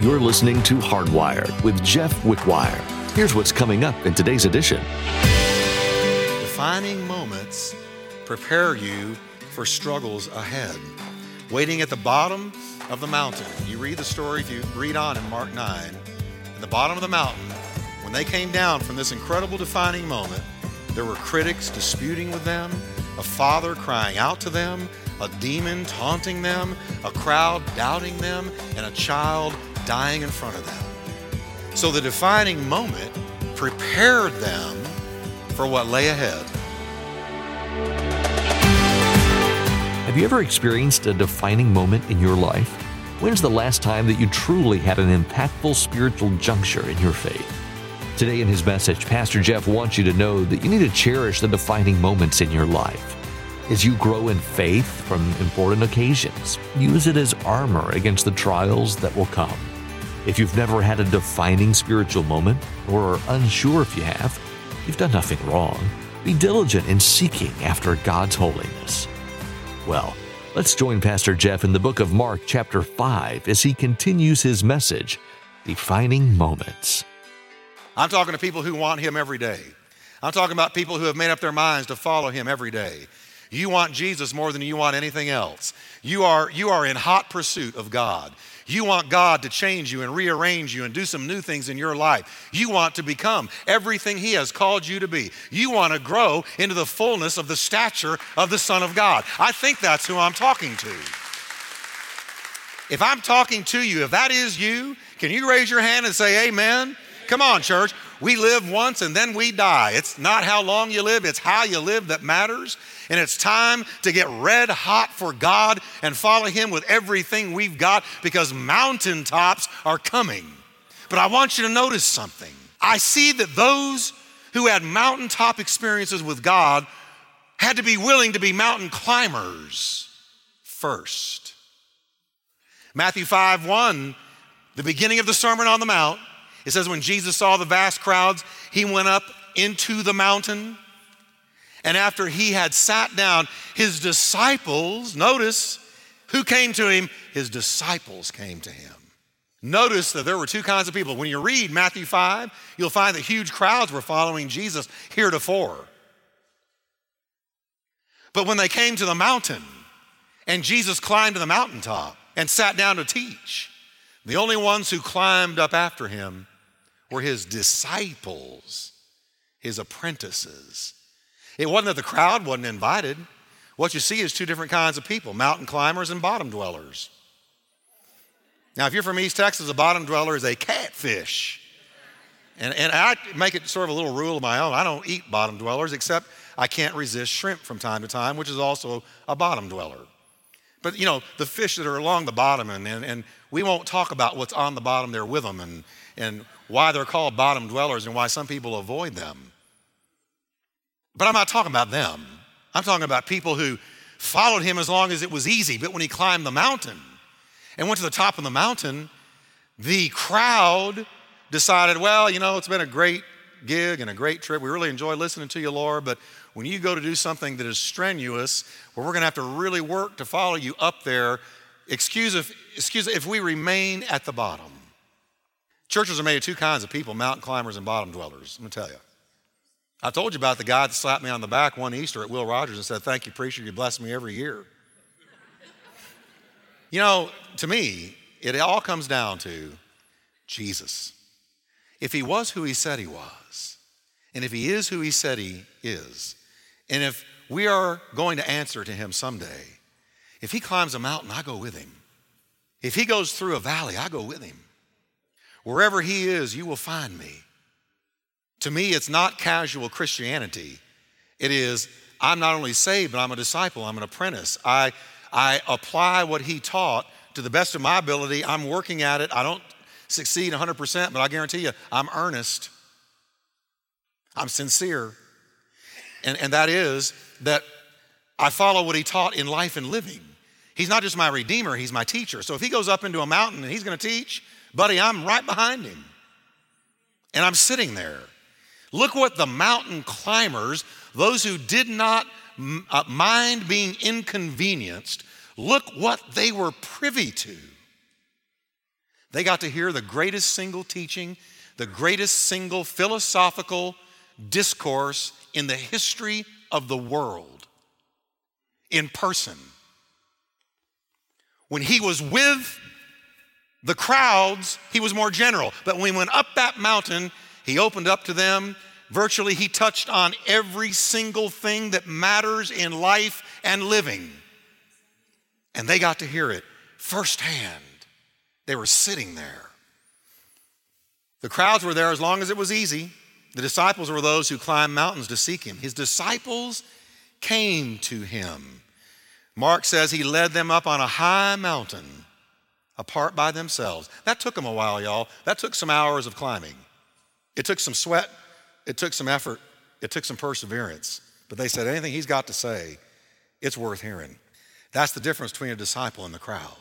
You're listening to Hardwired with Jeff Wickwire. Here's what's coming up in today's edition. Defining moments prepare you for struggles ahead. Waiting at the bottom of the mountain. You read the story, if you read on in Mark 9, in the bottom of the mountain, when they came down from this incredible defining moment, there were critics disputing with them, a father crying out to them, a demon taunting them, a crowd doubting them, and a child dying in front of them. So the defining moment prepared them for what lay ahead. Have you ever experienced a defining moment in your life? When's the last time that you truly had an impactful spiritual juncture in your faith? Today, in his message, Pastor Jeff wants you to know that you need to cherish the defining moments in your life. As you grow in faith from important occasions, use it as armor against the trials that will come. If you've never had a defining spiritual moment, or are unsure if you have, you've done nothing wrong. Be diligent in seeking after God's holiness. Well, let's join Pastor Jeff in the book of Mark, chapter 5, as he continues his message Defining Moments. I'm talking to people who want Him every day. I'm talking about people who have made up their minds to follow Him every day. You want Jesus more than you want anything else. You are, you are in hot pursuit of God. You want God to change you and rearrange you and do some new things in your life. You want to become everything He has called you to be. You want to grow into the fullness of the stature of the Son of God. I think that's who I'm talking to. If I'm talking to you, if that is you, can you raise your hand and say, Amen? Come on, church. We live once and then we die. It's not how long you live, it's how you live that matters. And it's time to get red hot for God and follow Him with everything we've got because mountaintops are coming. But I want you to notice something. I see that those who had mountaintop experiences with God had to be willing to be mountain climbers first. Matthew 5 1, the beginning of the Sermon on the Mount, it says, when Jesus saw the vast crowds, he went up into the mountain. And after he had sat down, his disciples, notice who came to him? His disciples came to him. Notice that there were two kinds of people. When you read Matthew 5, you'll find that huge crowds were following Jesus heretofore. But when they came to the mountain and Jesus climbed to the mountaintop and sat down to teach, the only ones who climbed up after him were his disciples, his apprentices. It wasn't that the crowd wasn't invited. What you see is two different kinds of people mountain climbers and bottom dwellers. Now, if you're from East Texas, a bottom dweller is a catfish. And, and I make it sort of a little rule of my own. I don't eat bottom dwellers, except I can't resist shrimp from time to time, which is also a bottom dweller. But you know, the fish that are along the bottom, and, and, and we won't talk about what's on the bottom there with them and, and why they're called bottom dwellers and why some people avoid them. But I'm not talking about them. I'm talking about people who followed him as long as it was easy. But when he climbed the mountain and went to the top of the mountain, the crowd decided, well, you know, it's been a great gig and a great trip. We really enjoy listening to you, Lord, but when you go to do something that is strenuous, where we're going to have to really work to follow you up there, excuse if, excuse if we remain at the bottom. Churches are made of two kinds of people mountain climbers and bottom dwellers. Let me tell you. I told you about the guy that slapped me on the back one Easter at Will Rogers and said, Thank you, preacher, you bless me every year. you know, to me, it all comes down to Jesus. If he was who he said he was, and if he is who he said he is, and if we are going to answer to him someday, if he climbs a mountain, I go with him. If he goes through a valley, I go with him. Wherever He is, you will find me. To me, it's not casual Christianity. It is, I'm not only saved, but I'm a disciple, I'm an apprentice. I, I apply what He taught to the best of my ability. I'm working at it. I don't succeed 100%, but I guarantee you, I'm earnest. I'm sincere. And, and that is that I follow what He taught in life and living. He's not just my redeemer, He's my teacher. So if He goes up into a mountain and He's going to teach, Buddy, I'm right behind him. And I'm sitting there. Look what the mountain climbers, those who did not uh, mind being inconvenienced, look what they were privy to. They got to hear the greatest single teaching, the greatest single philosophical discourse in the history of the world in person. When he was with the crowds, he was more general. But when he went up that mountain, he opened up to them. Virtually, he touched on every single thing that matters in life and living. And they got to hear it firsthand. They were sitting there. The crowds were there as long as it was easy. The disciples were those who climbed mountains to seek him. His disciples came to him. Mark says he led them up on a high mountain apart by themselves. That took them a while, y'all. That took some hours of climbing. It took some sweat, it took some effort, it took some perseverance. But they said anything he's got to say, it's worth hearing. That's the difference between a disciple and the crowd.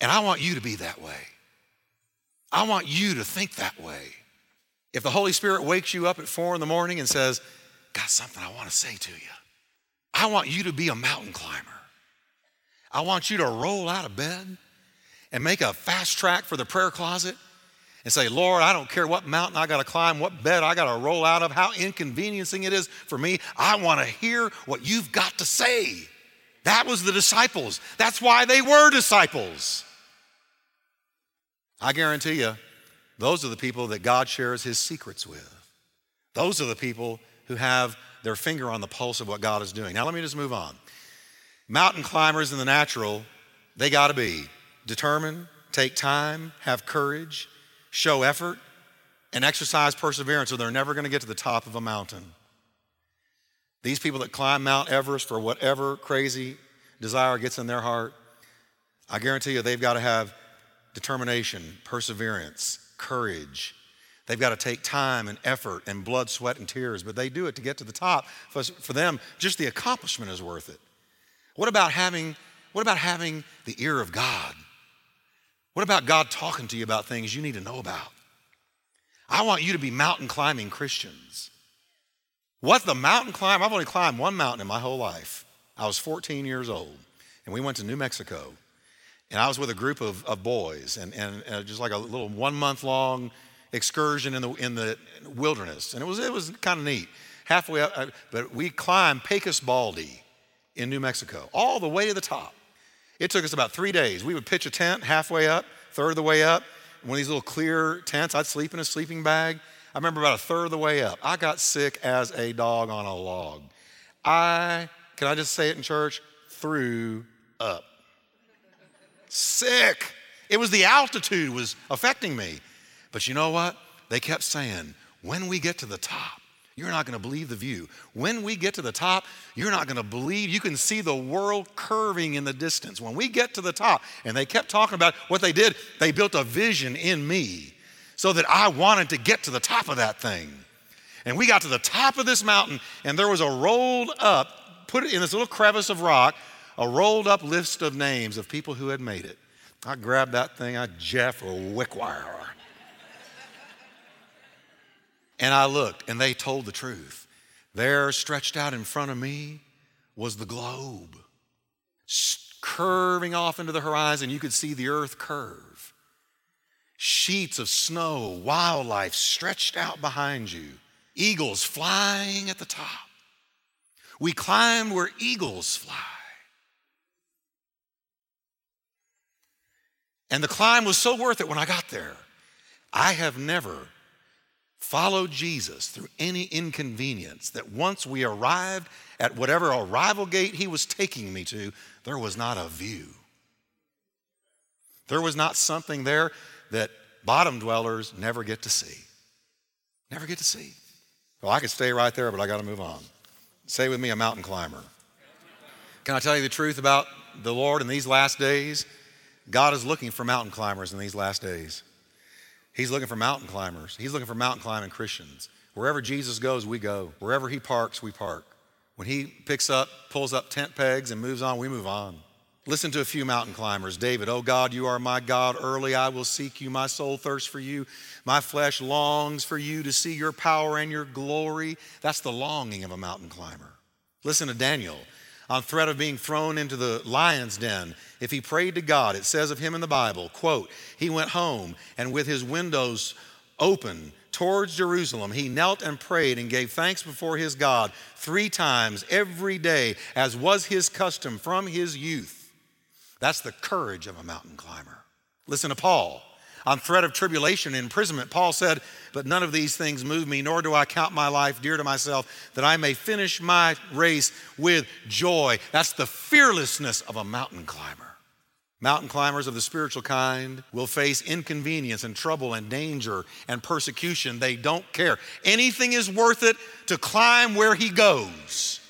And I want you to be that way. I want you to think that way. If the Holy Spirit wakes you up at four in the morning and says, Got something I want to say to you, I want you to be a mountain climber. I want you to roll out of bed and make a fast track for the prayer closet and say, Lord, I don't care what mountain I got to climb, what bed I got to roll out of, how inconveniencing it is for me. I want to hear what you've got to say. That was the disciples. That's why they were disciples. I guarantee you, those are the people that God shares his secrets with. Those are the people who have their finger on the pulse of what God is doing. Now, let me just move on. Mountain climbers in the natural, they got to be determined, take time, have courage, show effort, and exercise perseverance, or they're never going to get to the top of a mountain. These people that climb Mount Everest for whatever crazy desire gets in their heart, I guarantee you they've got to have determination, perseverance, courage. They've got to take time and effort and blood, sweat, and tears, but they do it to get to the top. For them, just the accomplishment is worth it. What about having, what about having the ear of God? What about God talking to you about things you need to know about? I want you to be mountain climbing Christians. What the mountain climb? I've only climbed one mountain in my whole life. I was 14 years old, and we went to New Mexico. And I was with a group of, of boys, and, and, and just like a little one month long excursion in the, in the wilderness. And it was, it was kind of neat. Halfway up, uh, but we climbed Pecos Baldy in New Mexico, all the way to the top. It took us about three days. We would pitch a tent halfway up, third of the way up, one of these little clear tents. I'd sleep in a sleeping bag. I remember about a third of the way up, I got sick as a dog on a log. I, can I just say it in church? Threw up. Sick. It was the altitude was affecting me. But you know what? They kept saying, when we get to the top, you're not going to believe the view. When we get to the top, you're not going to believe. You can see the world curving in the distance. When we get to the top, and they kept talking about what they did, they built a vision in me so that I wanted to get to the top of that thing. And we got to the top of this mountain, and there was a rolled up, put it in this little crevice of rock, a rolled up list of names of people who had made it. I grabbed that thing, I Jeff Wickwire. And I looked, and they told the truth. There, stretched out in front of me, was the globe. Curving off into the horizon, you could see the earth curve. Sheets of snow, wildlife stretched out behind you, eagles flying at the top. We climbed where eagles fly. And the climb was so worth it when I got there. I have never follow Jesus through any inconvenience, that once we arrived at whatever arrival gate he was taking me to, there was not a view. There was not something there that bottom dwellers never get to see. Never get to see. Well, I could stay right there, but I got to move on. Say with me, a mountain climber. Can I tell you the truth about the Lord in these last days? God is looking for mountain climbers in these last days. He's looking for mountain climbers. He's looking for mountain climbing Christians. Wherever Jesus goes, we go. Wherever he parks, we park. When he picks up, pulls up tent pegs and moves on, we move on. Listen to a few mountain climbers. David, oh God, you are my God. Early I will seek you. My soul thirsts for you. My flesh longs for you to see your power and your glory. That's the longing of a mountain climber. Listen to Daniel. On threat of being thrown into the lion's den, if he prayed to God, it says of him in the Bible, quote, he went home and with his windows open towards Jerusalem, he knelt and prayed and gave thanks before his God three times every day, as was his custom from his youth. That's the courage of a mountain climber. Listen to Paul. On threat of tribulation and imprisonment, Paul said, But none of these things move me, nor do I count my life dear to myself, that I may finish my race with joy. That's the fearlessness of a mountain climber. Mountain climbers of the spiritual kind will face inconvenience and trouble and danger and persecution. They don't care. Anything is worth it to climb where he goes.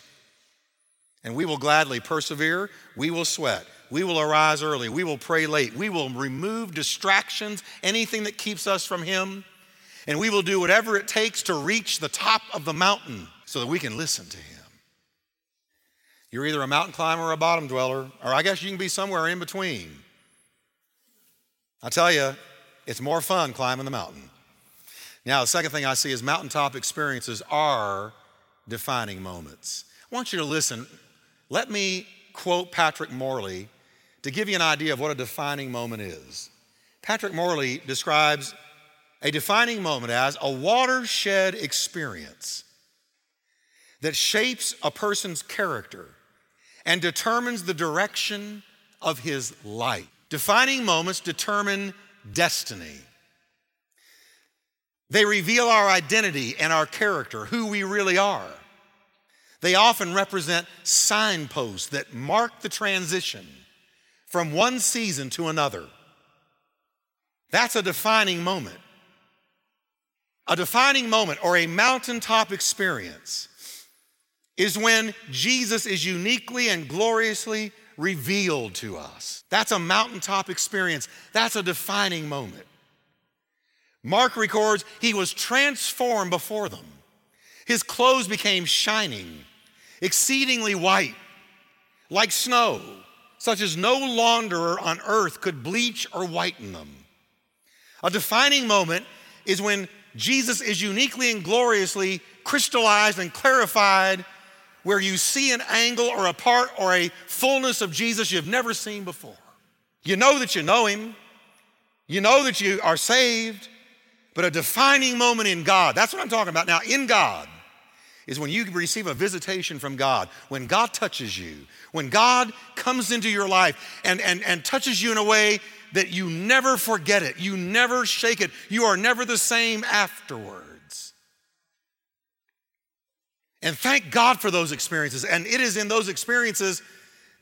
And we will gladly persevere, we will sweat, we will arise early. We will pray late. We will remove distractions, anything that keeps us from Him. And we will do whatever it takes to reach the top of the mountain so that we can listen to Him. You're either a mountain climber or a bottom dweller, or I guess you can be somewhere in between. I tell you, it's more fun climbing the mountain. Now, the second thing I see is mountaintop experiences are defining moments. I want you to listen. Let me quote Patrick Morley to give you an idea of what a defining moment is. Patrick Morley describes a defining moment as a watershed experience that shapes a person's character and determines the direction of his life. Defining moments determine destiny. They reveal our identity and our character, who we really are. They often represent signposts that mark the transition from one season to another. That's a defining moment. A defining moment or a mountaintop experience is when Jesus is uniquely and gloriously revealed to us. That's a mountaintop experience. That's a defining moment. Mark records he was transformed before them. His clothes became shining, exceedingly white, like snow such as no launderer on earth could bleach or whiten them. A defining moment is when Jesus is uniquely and gloriously crystallized and clarified, where you see an angle or a part or a fullness of Jesus you've never seen before. You know that you know Him, you know that you are saved, but a defining moment in God, that's what I'm talking about now, in God, is when you receive a visitation from God, when God touches you, when God comes into your life and, and, and touches you in a way that you never forget it, you never shake it, you are never the same afterwards. And thank God for those experiences. And it is in those experiences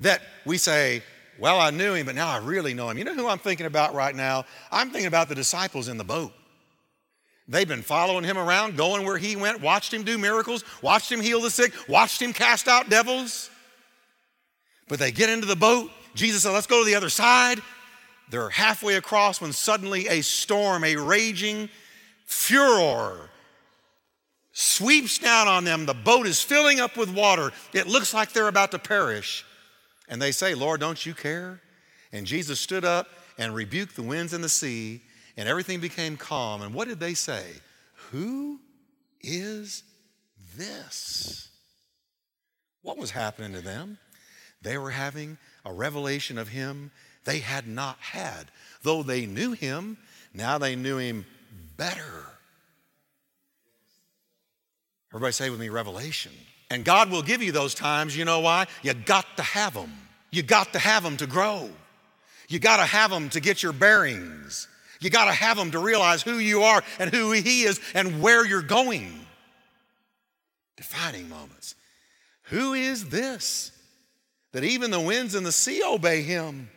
that we say, Well, I knew him, but now I really know him. You know who I'm thinking about right now? I'm thinking about the disciples in the boat. They've been following him around, going where he went, watched him do miracles, watched him heal the sick, watched him cast out devils. But they get into the boat. Jesus said, Let's go to the other side. They're halfway across when suddenly a storm, a raging furor, sweeps down on them. The boat is filling up with water. It looks like they're about to perish. And they say, Lord, don't you care? And Jesus stood up and rebuked the winds and the sea and everything became calm. And what did they say? Who is this? What was happening to them? They were having a revelation of Him they had not had. Though they knew Him, now they knew Him better. Everybody say with me, revelation. And God will give you those times. You know why? You got to have them. You got to have them to grow. You got to have them to get your bearings. You got to have them to realize who you are and who He is and where you're going. Defining moments. Who is this that even the winds and the sea obey Him?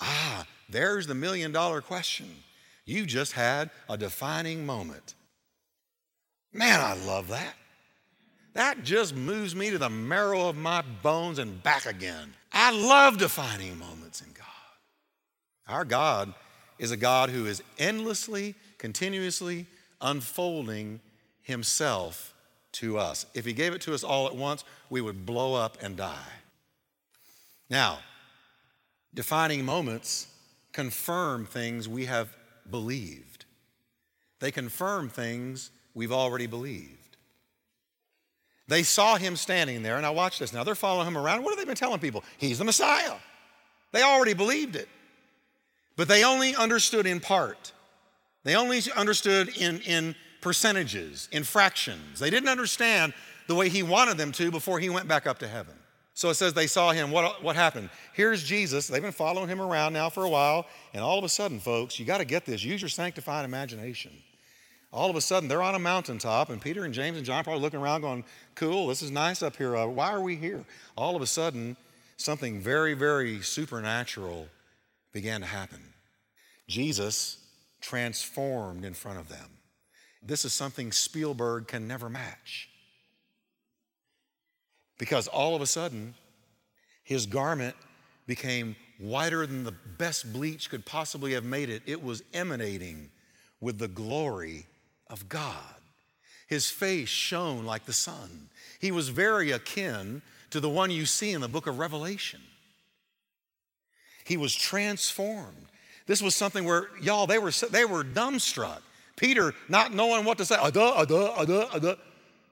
Ah, there's the million dollar question. You just had a defining moment. Man, I love that. That just moves me to the marrow of my bones and back again. I love defining moments in God. Our God is a God who is endlessly, continuously unfolding himself to us. If he gave it to us all at once, we would blow up and die. Now, defining moments confirm things we have believed, they confirm things we've already believed. They saw him standing there, and now watch this. Now they're following him around. What have they been telling people? He's the Messiah. They already believed it. But they only understood in part. They only understood in, in percentages, in fractions. They didn't understand the way he wanted them to before he went back up to heaven. So it says they saw him. What, what happened? Here's Jesus. They've been following him around now for a while. And all of a sudden, folks, you got to get this. Use your sanctified imagination. All of a sudden, they're on a mountaintop, and Peter and James and John probably looking around going, Cool, this is nice up here. Uh, why are we here? All of a sudden, something very, very supernatural began to happen. Jesus transformed in front of them. This is something Spielberg can never match. Because all of a sudden, his garment became whiter than the best bleach could possibly have made it. It was emanating with the glory of God. His face shone like the sun. He was very akin to the one you see in the book of Revelation. He was transformed. This was something where, y'all, they were, they were dumbstruck. Peter, not knowing what to say, aduh, aduh, aduh, aduh.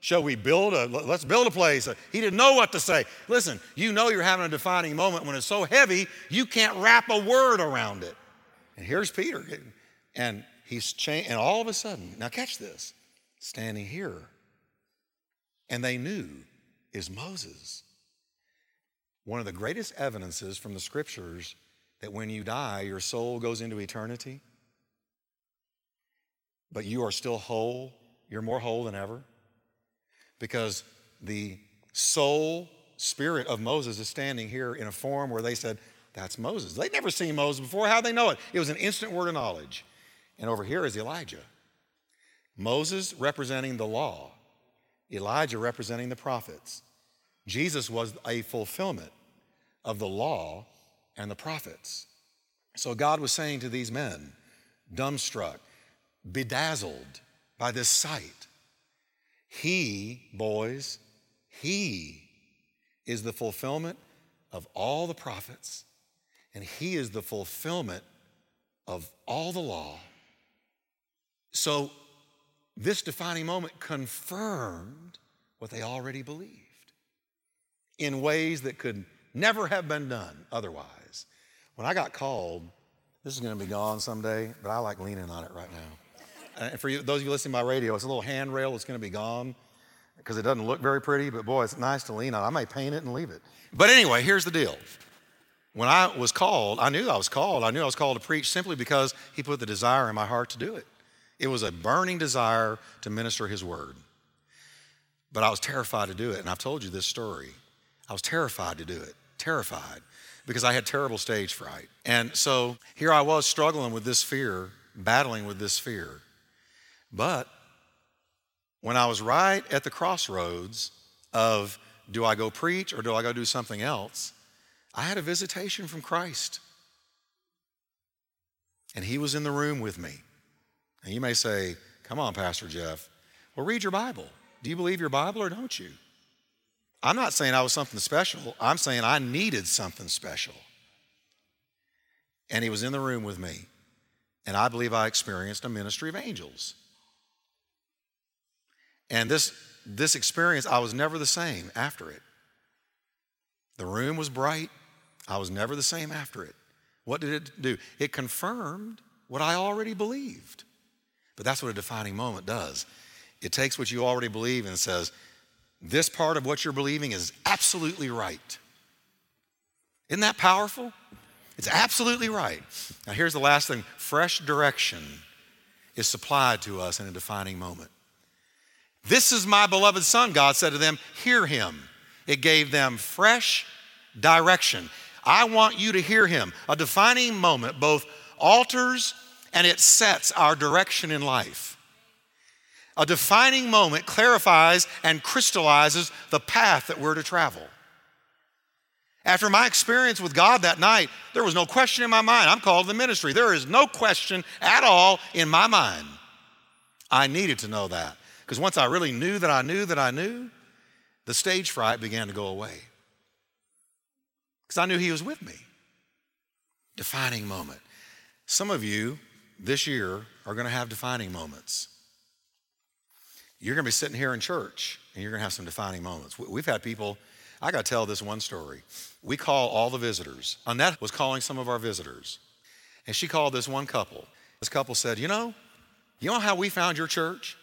Shall we build a, let's build a place. He didn't know what to say. Listen, you know you're having a defining moment when it's so heavy, you can't wrap a word around it. And here's Peter. And he's changed, and all of a sudden, now catch this, standing here, and they knew is Moses. One of the greatest evidences from the scriptures that when you die, your soul goes into eternity, but you are still whole, you're more whole than ever because the soul spirit of Moses is standing here in a form where they said, That's Moses. They'd never seen Moses before. How they know it? It was an instant word of knowledge. And over here is Elijah. Moses representing the law, Elijah representing the prophets. Jesus was a fulfillment of the law and the prophets. So God was saying to these men, dumbstruck, bedazzled by this sight, he, boys, He is the fulfillment of all the prophets, and He is the fulfillment of all the law. So, this defining moment confirmed what they already believed in ways that could never have been done otherwise. When I got called, this is going to be gone someday, but I like leaning on it right now. And for you, those of you listening by radio, it's a little handrail that's going to be gone because it doesn't look very pretty, but boy, it's nice to lean on. I may paint it and leave it. But anyway, here's the deal. When I was called, I knew I was called. I knew I was called to preach simply because He put the desire in my heart to do it. It was a burning desire to minister His word. But I was terrified to do it. And I've told you this story. I was terrified to do it, terrified, because I had terrible stage fright. And so here I was struggling with this fear, battling with this fear. But when I was right at the crossroads of do I go preach or do I go do something else, I had a visitation from Christ. And he was in the room with me. And you may say, Come on, Pastor Jeff. Well, read your Bible. Do you believe your Bible or don't you? I'm not saying I was something special. I'm saying I needed something special. And he was in the room with me. And I believe I experienced a ministry of angels. And this, this experience, I was never the same after it. The room was bright. I was never the same after it. What did it do? It confirmed what I already believed. But that's what a defining moment does. It takes what you already believe and says, this part of what you're believing is absolutely right. Isn't that powerful? It's absolutely right. Now, here's the last thing fresh direction is supplied to us in a defining moment. This is my beloved son, God said to them, hear him. It gave them fresh direction. I want you to hear him. A defining moment both alters and it sets our direction in life. A defining moment clarifies and crystallizes the path that we're to travel. After my experience with God that night, there was no question in my mind. I'm called to the ministry. There is no question at all in my mind. I needed to know that. Because once I really knew that I knew that I knew, the stage fright began to go away. Because I knew He was with me. Defining moment. Some of you this year are going to have defining moments. You're going to be sitting here in church and you're going to have some defining moments. We've had people, I got to tell this one story. We call all the visitors. Annette was calling some of our visitors, and she called this one couple. This couple said, You know, you know how we found your church?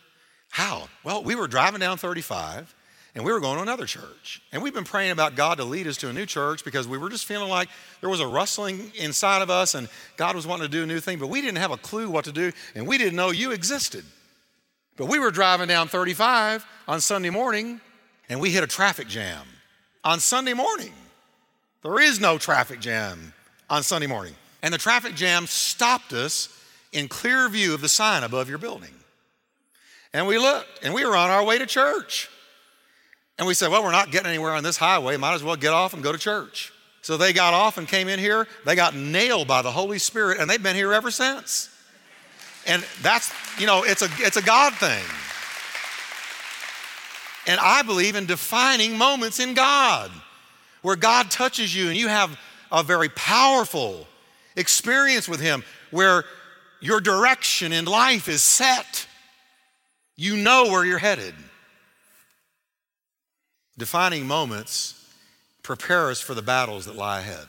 How? Well, we were driving down 35 and we were going to another church. And we've been praying about God to lead us to a new church because we were just feeling like there was a rustling inside of us and God was wanting to do a new thing, but we didn't have a clue what to do and we didn't know you existed. But we were driving down 35 on Sunday morning and we hit a traffic jam on Sunday morning. There is no traffic jam on Sunday morning. And the traffic jam stopped us in clear view of the sign above your building. And we looked and we were on our way to church. And we said, well, we're not getting anywhere on this highway. Might as well get off and go to church. So they got off and came in here. They got nailed by the Holy Spirit and they've been here ever since. And that's, you know, it's a, it's a God thing. And I believe in defining moments in God where God touches you and you have a very powerful experience with Him where your direction in life is set. You know where you're headed. Defining moments prepare us for the battles that lie ahead.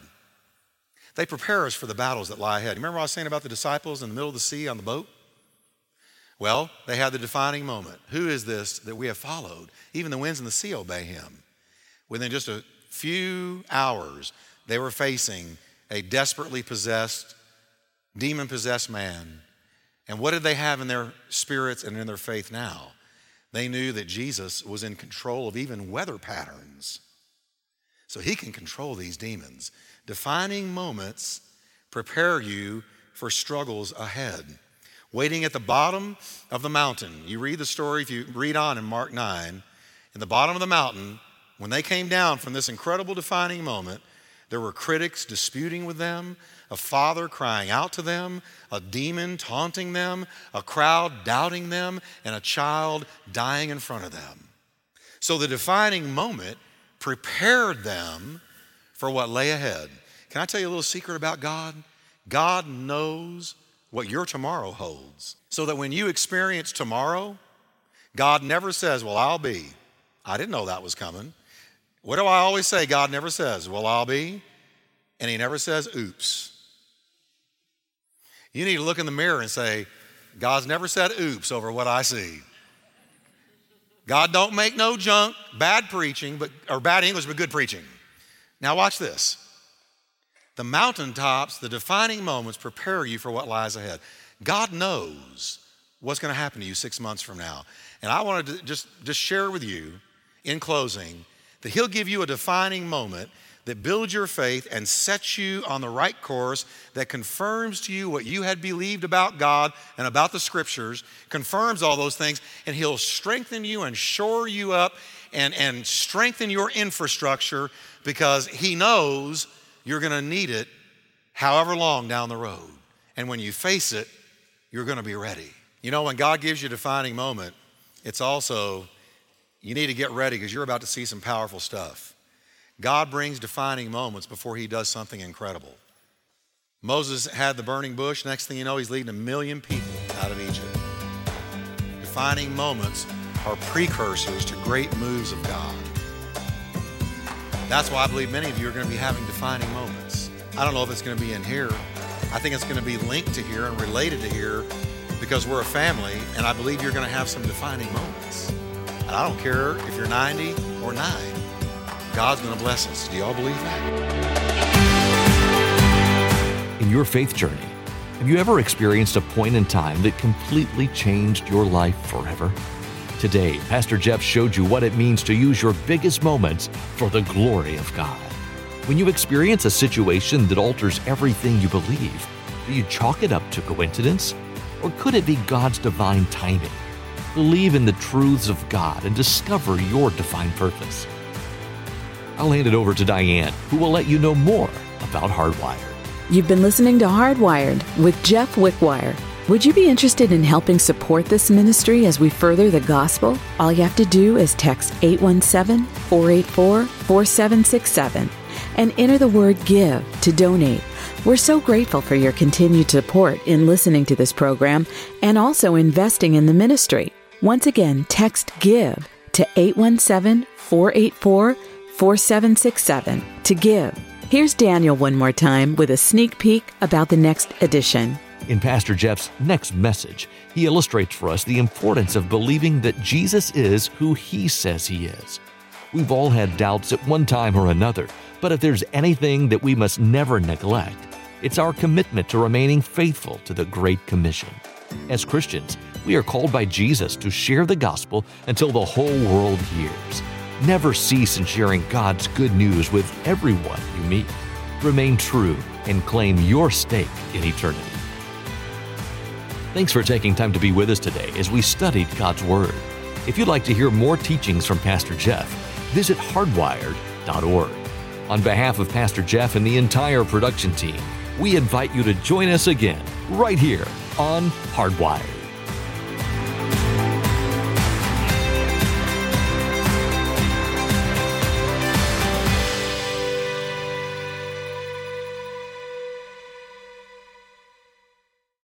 They prepare us for the battles that lie ahead. Remember what I was saying about the disciples in the middle of the sea on the boat? Well, they had the defining moment. Who is this that we have followed? Even the winds and the sea obey him. Within just a few hours, they were facing a desperately possessed, demon possessed man. And what did they have in their spirits and in their faith now? They knew that Jesus was in control of even weather patterns. So he can control these demons. Defining moments prepare you for struggles ahead. Waiting at the bottom of the mountain, you read the story, if you read on in Mark 9, in the bottom of the mountain, when they came down from this incredible defining moment, there were critics disputing with them, a father crying out to them, a demon taunting them, a crowd doubting them, and a child dying in front of them. So the defining moment prepared them for what lay ahead. Can I tell you a little secret about God? God knows what your tomorrow holds. So that when you experience tomorrow, God never says, Well, I'll be. I didn't know that was coming. What do I always say? God never says, Well, I'll be. And He never says, Oops. You need to look in the mirror and say, God's never said oops over what I see. God don't make no junk, bad preaching, but or bad English, but good preaching. Now watch this. The mountaintops, the defining moments prepare you for what lies ahead. God knows what's going to happen to you six months from now. And I wanted to just, just share with you in closing that He'll give you a defining moment that builds your faith and sets you on the right course, that confirms to you what you had believed about God and about the scriptures, confirms all those things, and He'll strengthen you and shore you up and, and strengthen your infrastructure because He knows you're going to need it however long down the road. And when you face it, you're going to be ready. You know, when God gives you a defining moment, it's also, you need to get ready because you're about to see some powerful stuff. God brings defining moments before he does something incredible. Moses had the burning bush. Next thing you know, he's leading a million people out of Egypt. Defining moments are precursors to great moves of God. That's why I believe many of you are going to be having defining moments. I don't know if it's going to be in here. I think it's going to be linked to here and related to here because we're a family, and I believe you're going to have some defining moments. And I don't care if you're 90 or 9. God's going to bless us. Do y'all believe that? In your faith journey, have you ever experienced a point in time that completely changed your life forever? Today, Pastor Jeff showed you what it means to use your biggest moments for the glory of God. When you experience a situation that alters everything you believe, do you chalk it up to coincidence? Or could it be God's divine timing? Believe in the truths of God and discover your divine purpose. I'll hand it over to Diane, who will let you know more about Hardwired. You've been listening to Hardwired with Jeff Wickwire. Would you be interested in helping support this ministry as we further the gospel? All you have to do is text 817 484 4767 and enter the word GIVE to donate. We're so grateful for your continued support in listening to this program and also investing in the ministry. Once again, text GIVE to 817 484 4767 to give. Here's Daniel one more time with a sneak peek about the next edition. In Pastor Jeff's next message, he illustrates for us the importance of believing that Jesus is who he says he is. We've all had doubts at one time or another, but if there's anything that we must never neglect, it's our commitment to remaining faithful to the Great Commission. As Christians, we are called by Jesus to share the gospel until the whole world hears. Never cease in sharing God's good news with everyone you meet. Remain true and claim your stake in eternity. Thanks for taking time to be with us today as we studied God's Word. If you'd like to hear more teachings from Pastor Jeff, visit hardwired.org. On behalf of Pastor Jeff and the entire production team, we invite you to join us again right here on Hardwired.